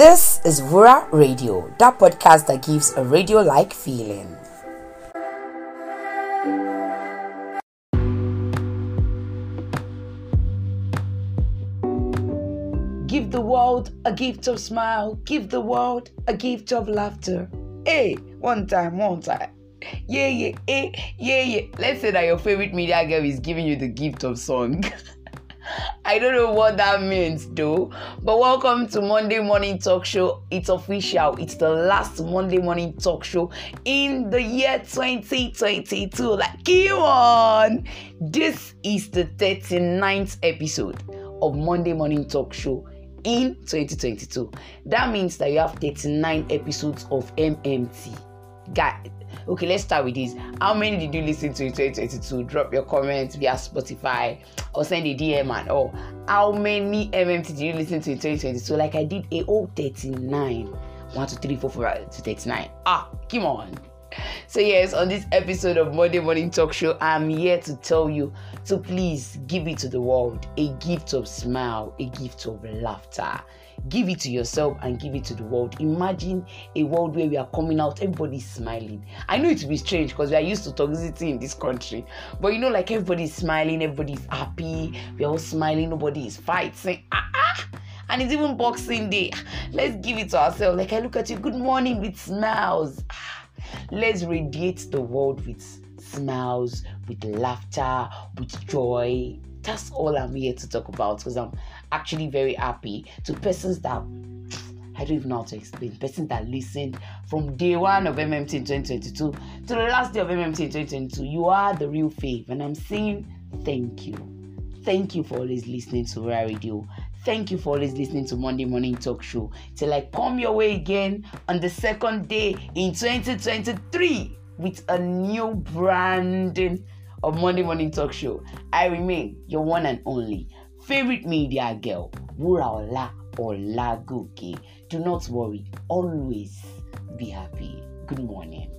This is Wura Radio, that podcast that gives a radio like feeling. Give the world a gift of smile, give the world a gift of laughter. Hey, one time, one time. Yeah, yeah, eh, yeah, yeah. Let's say that your favorite media girl is giving you the gift of song. I don't know what that means though. But welcome to Monday Morning Talk Show. It's official. It's the last Monday Morning Talk Show in the year 2022. Like, come on. This is the 39th episode of Monday Morning Talk Show in 2022. That means that you have 39 episodes of MMT. Guys, okay, let's start with this. How many did you listen to in 2022? Drop your comments via Spotify or send a DM and oh, how many MMT did you listen to in 2022? Like I did a whole 39. 1, 2, 3, 4, 5, 6, 39. Ah, come on. So, yes, on this episode of Monday Morning Talk Show, I'm here to tell you to please give it to the world a gift of smile, a gift of laughter. Give it to yourself and give it to the world. Imagine a world where we are coming out, everybody's smiling. I know it will be strange because we are used to toxicity in this country, but you know, like everybody's smiling, everybody's happy, we're all smiling, nobody is fighting. Ah, ah and it's even boxing day. Let's give it to ourselves. Like I look at you, good morning with smiles. Let's radiate the world with smiles, with laughter, with joy. That's all I'm here to talk about because I'm actually very happy to persons that I don't even know how to explain. Persons that listened from day one of MMT in 2022 to the last day of MMT in 2022. You are the real fave, and I'm saying thank you. Thank you for always listening to Wura Radio. Thank you for always listening to Monday Morning Talk Show. Till I come your way again on the second day in 2023 with a new branding of Monday Morning Talk Show. I remain your one and only favorite media girl, Wuraola Olagoke. Do not worry, always be happy. Good morning.